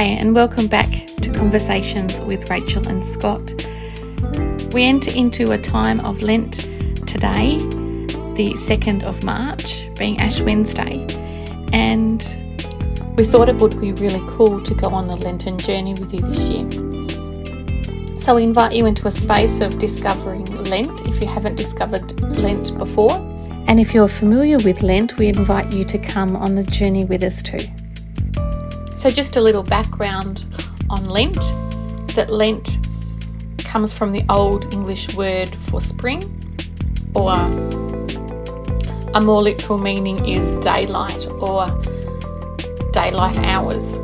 Hi, and welcome back to Conversations with Rachel and Scott. We enter into a time of Lent today, the 2nd of March, being Ash Wednesday, and we thought it would be really cool to go on the Lenten journey with you this year. So we invite you into a space of discovering Lent if you haven't discovered Lent before. And if you're familiar with Lent, we invite you to come on the journey with us too. So, just a little background on Lent that Lent comes from the Old English word for spring, or a more literal meaning is daylight or daylight hours.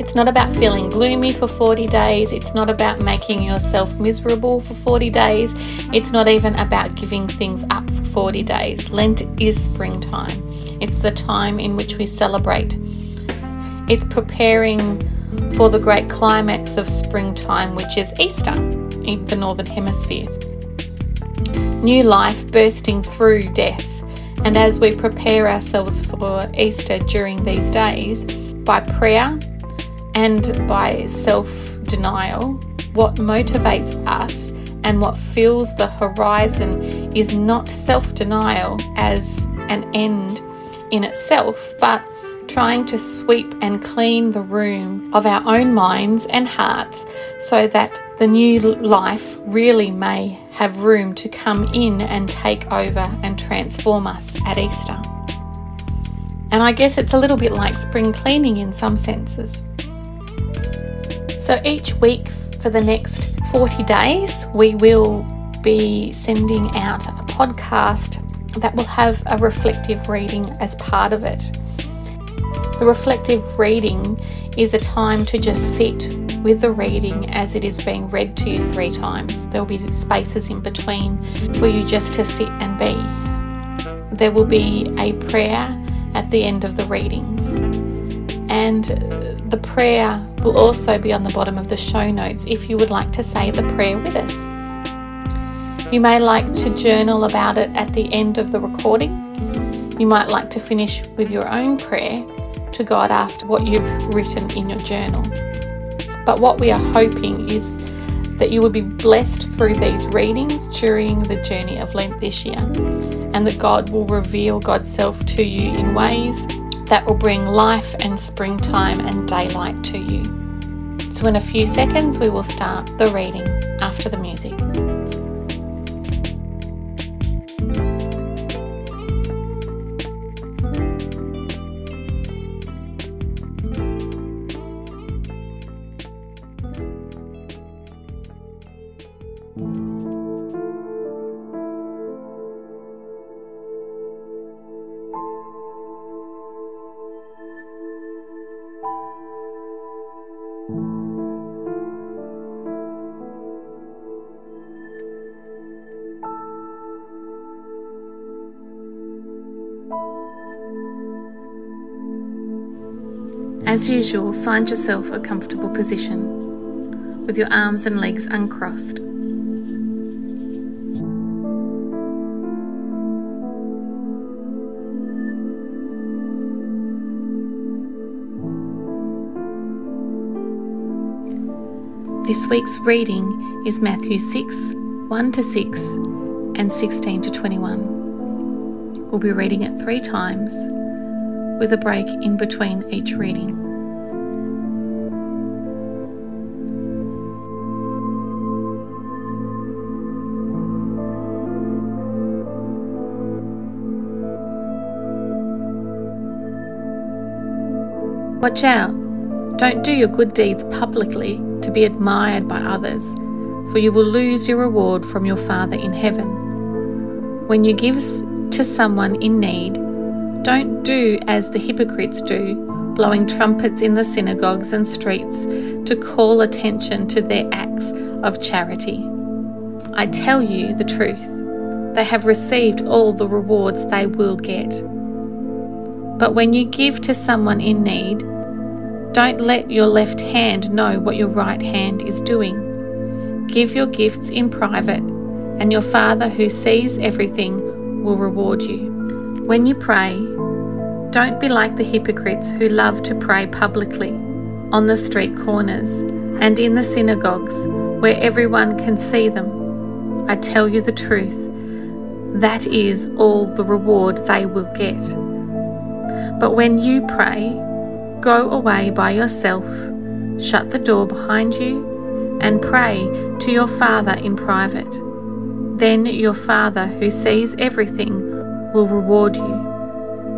It's not about feeling gloomy for 40 days. It's not about making yourself miserable for 40 days. It's not even about giving things up for 40 days. Lent is springtime. It's the time in which we celebrate it's preparing for the great climax of springtime, which is Easter in the Northern Hemispheres. New life bursting through death. And as we prepare ourselves for Easter during these days, by prayer and by self denial, what motivates us and what fills the horizon is not self denial as an end in itself, but trying to sweep and clean the room of our own minds and hearts so that the new life really may have room to come in and take over and transform us at Easter. And I guess it's a little bit like spring cleaning in some senses. So each week for the next 40 days, we will be sending out a podcast that will have a reflective reading as part of it. The reflective reading is a time to just sit with the reading as it is being read to you three times. There will be spaces in between for you just to sit and be. There will be a prayer at the end of the readings. And the prayer will also be on the bottom of the show notes if you would like to say the prayer with us. You may like to journal about it at the end of the recording. You might like to finish with your own prayer to God after what you've written in your journal. But what we are hoping is that you will be blessed through these readings during the journey of Lent this year, and that God will reveal God's self to you in ways that will bring life and springtime and daylight to you. So, in a few seconds, we will start the reading after the music. As usual, find yourself a comfortable position with your arms and legs uncrossed. This week's reading is Matthew 6 1 to 6 and 16 to 21. We'll be reading it three times with a break in between each reading. Watch out! Don't do your good deeds publicly to be admired by others, for you will lose your reward from your Father in heaven. When you give to someone in need, don't do as the hypocrites do, blowing trumpets in the synagogues and streets to call attention to their acts of charity. I tell you the truth, they have received all the rewards they will get. But when you give to someone in need, don't let your left hand know what your right hand is doing. Give your gifts in private, and your Father who sees everything will reward you. When you pray, Don't be like the hypocrites who love to pray publicly on the street corners and in the synagogues where everyone can see them. I tell you the truth, that is all the reward they will get. But when you pray, go away by yourself, shut the door behind you, and pray to your Father in private. Then your Father, who sees everything, will reward you.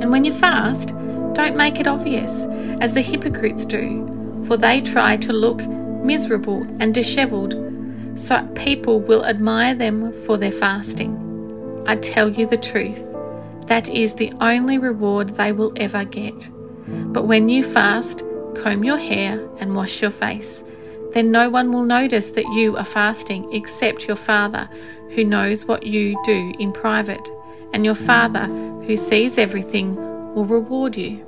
And when you fast, don't make it obvious, as the hypocrites do, for they try to look miserable and dishevelled, so people will admire them for their fasting. I tell you the truth, that is the only reward they will ever get. But when you fast, comb your hair and wash your face. Then no one will notice that you are fasting except your Father, who knows what you do in private and your Father, who sees everything, will reward you.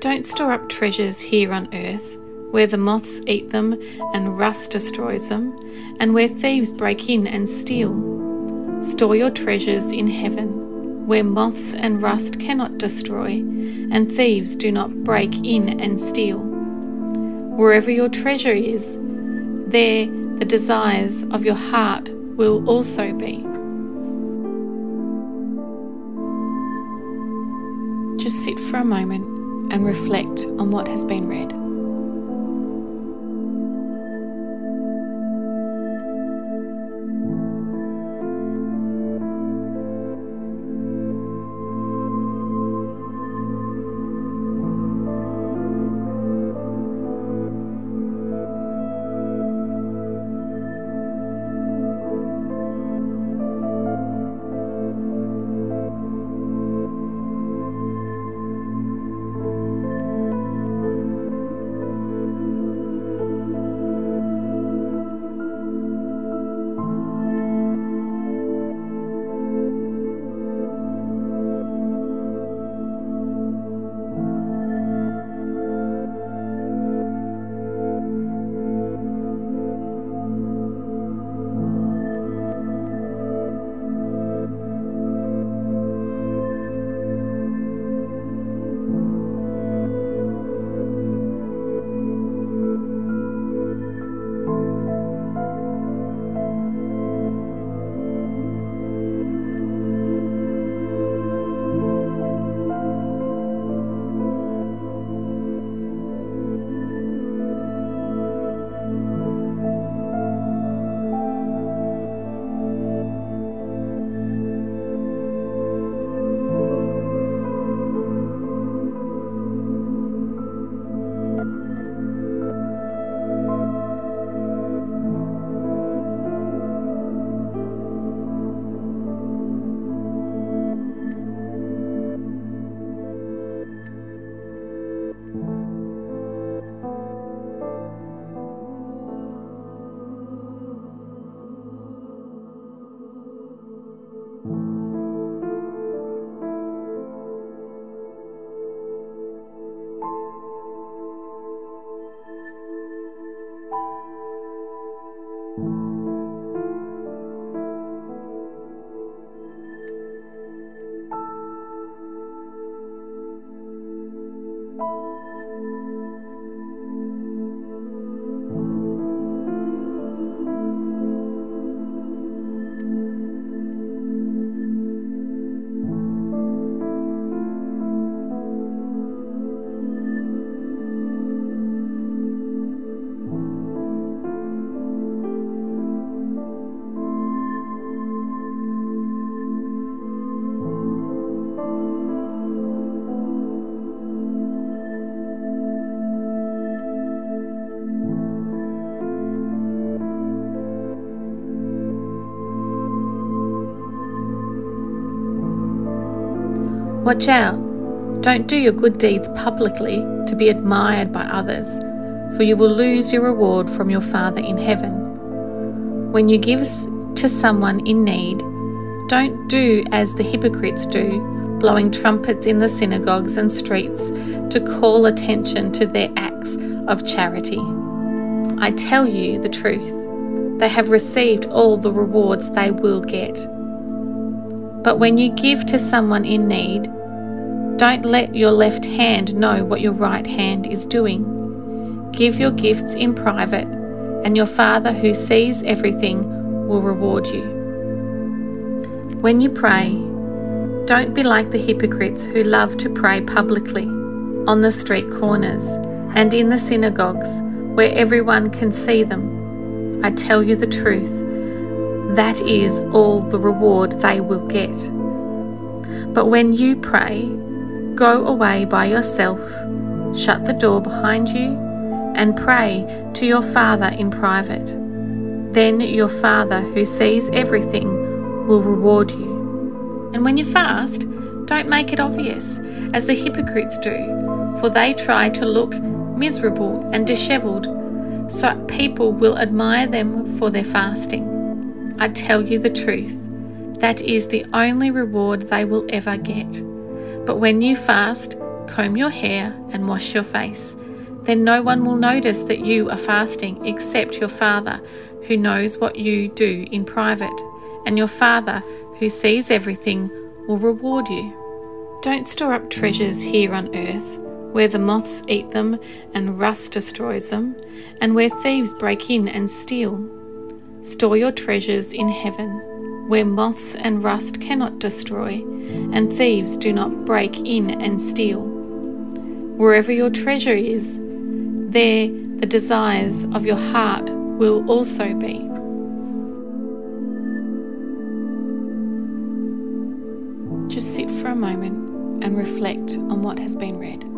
Don't store up treasures here on earth, where the moths eat them and rust destroys them, and where thieves break in and steal. Store your treasures in heaven, where moths and rust cannot destroy, and thieves do not break in and steal. Wherever your treasure is, there the desires of your heart will also be. Just sit for a moment and reflect on what has been read. Watch out. Don't do your good deeds publicly to be admired by others, for you will lose your reward from your Father in heaven. When you give to someone in need, don't do as the hypocrites do, blowing trumpets in the synagogues and streets to call attention to their acts of charity. I tell you the truth, they have received all the rewards they will get. But when you give to someone in need, Don't let your left hand know what your right hand is doing. Give your gifts in private, and your Father who sees everything will reward you. When you pray, don't be like the hypocrites who love to pray publicly, on the street corners, and in the synagogues, where everyone can see them. I tell you the truth, that is all the reward they will get. But when you pray, go away by yourself, shut the door behind you, and pray to your Father in private. Then your Father, who sees everything, will reward you. And when you fast, don't make it obvious, as the hypocrites do, for they try to look miserable and dishevelled, so people will admire them for their fasting. I tell you the truth, that is the only reward they will ever get. But when you fast, comb your hair and wash your face. Then no one will notice that you are fasting except your Father, who knows what you do in private. And your Father, who sees everything, will reward you. Don't store up treasures here on earth, where the moths eat them and rust destroys them, and where thieves break in and steal. Store your treasures in heaven, where moths and rust cannot destroy, and thieves do not break in and steal. Wherever your treasure is, there the desires of your heart will also be. Just sit for a moment and reflect on what has been read.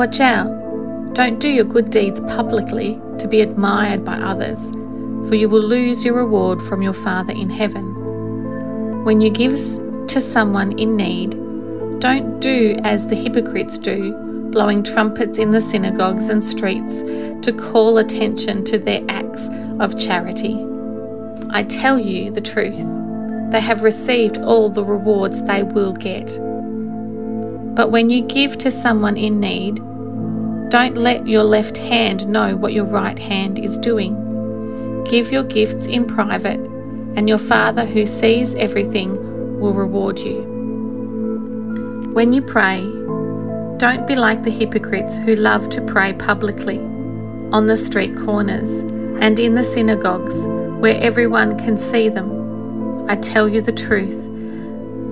Watch out! Don't do your good deeds publicly to be admired by others, for you will lose your reward from your Father in heaven. When you give to someone in need, don't do as the hypocrites do, blowing trumpets in the synagogues and streets to call attention to their acts of charity. I tell you the truth, they have received all the rewards they will get. But when you give to someone in need, don't let your left hand know what your right hand is doing. Give your gifts in private, and your Father who sees everything will reward you. When you pray, don't be like the hypocrites who love to pray publicly, on the street corners, and in the synagogues, where everyone can see them. I tell you the truth,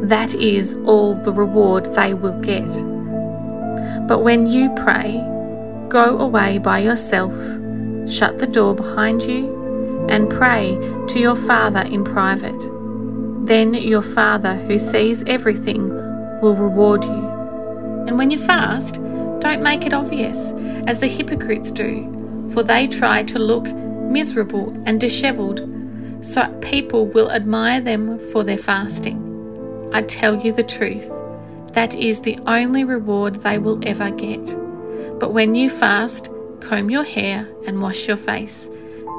that is all the reward they will get. But when you pray, go away by yourself, shut the door behind you, and pray to your Father in private. Then your Father, who sees everything, will reward you. And when you fast, don't make it obvious, as the hypocrites do, for they try to look miserable and dishevelled, so people will admire them for their fasting. I tell you the truth, that is the only reward they will ever get. But when you fast, comb your hair and wash your face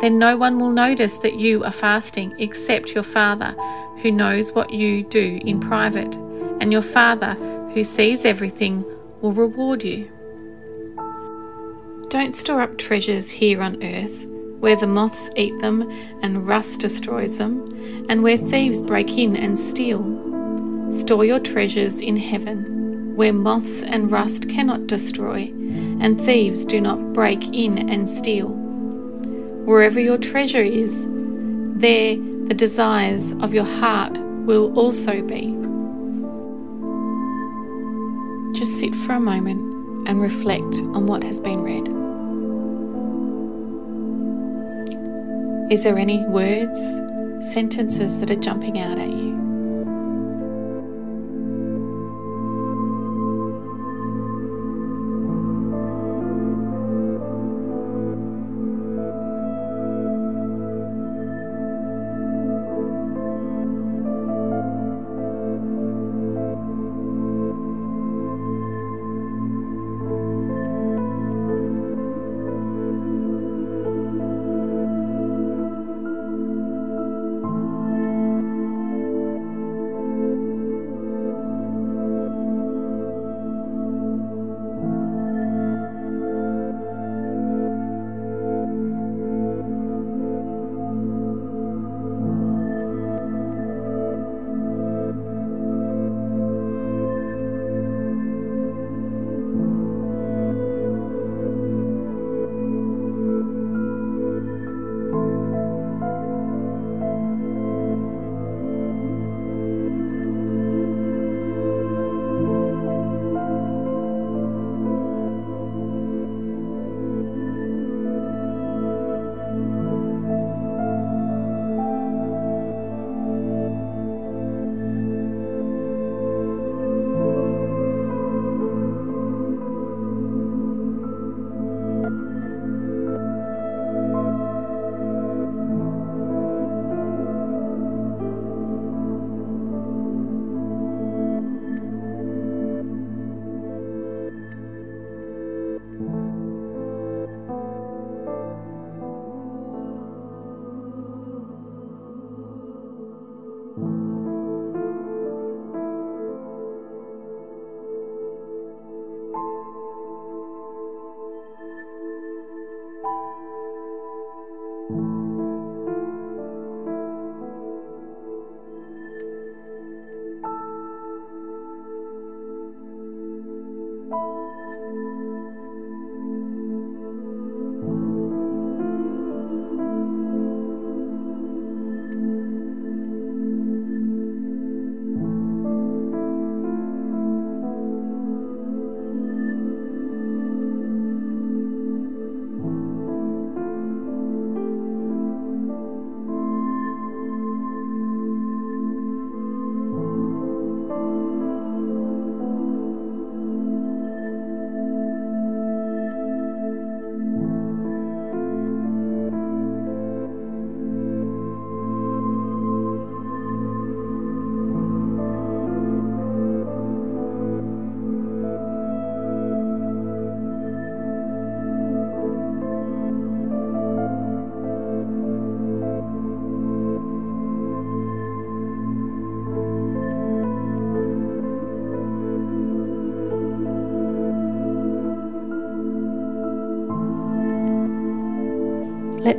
then no one will notice that you are fasting except your Father, who knows what you do in private, and your Father, who sees everything, will reward you. Don't store up treasures here on earth, where the moths eat them and rust destroys them, and where thieves break in and steal. Store your treasures in heaven, where moths and rust cannot destroy, and thieves do not break in and steal. Wherever your treasure is, there the desires of your heart will also be. Just sit for a moment and reflect on what has been read. Is there any words, sentences that are jumping out at you?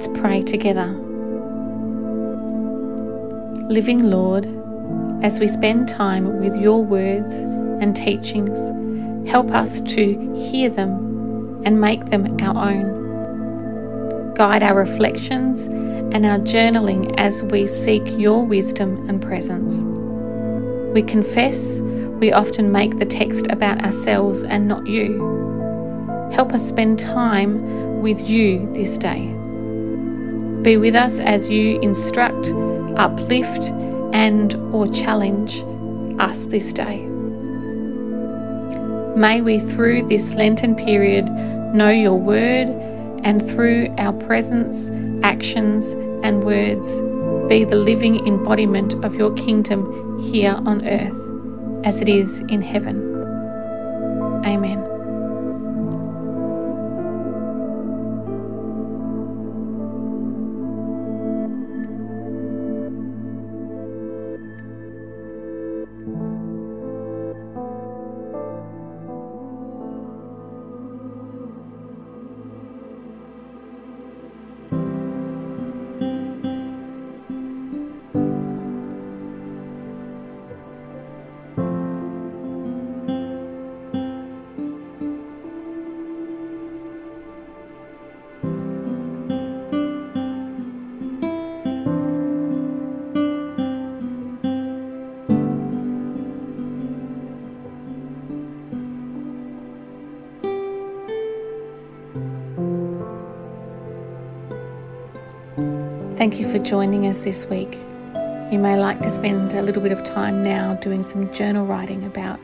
Let's pray together. Living Lord, as we spend time with your words and teachings, help us to hear them and make them our own. Guide our reflections and our journaling as we seek your wisdom and presence. We confess we often make the text about ourselves and not you. Help us spend time with you this day. Be with us as you instruct, uplift, and or challenge us this day. May we through this Lenten period know your word and through our presence, actions, and words be the living embodiment of your kingdom here on earth as it is in heaven. Amen. Thank you for joining us this week. You may like to spend a little bit of time now doing some journal writing about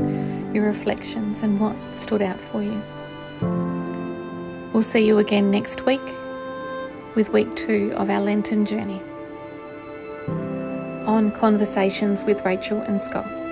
your reflections and what stood out for you. We'll see you again next week with week two of our Lenten journey on Conversations with Rachel and Scott.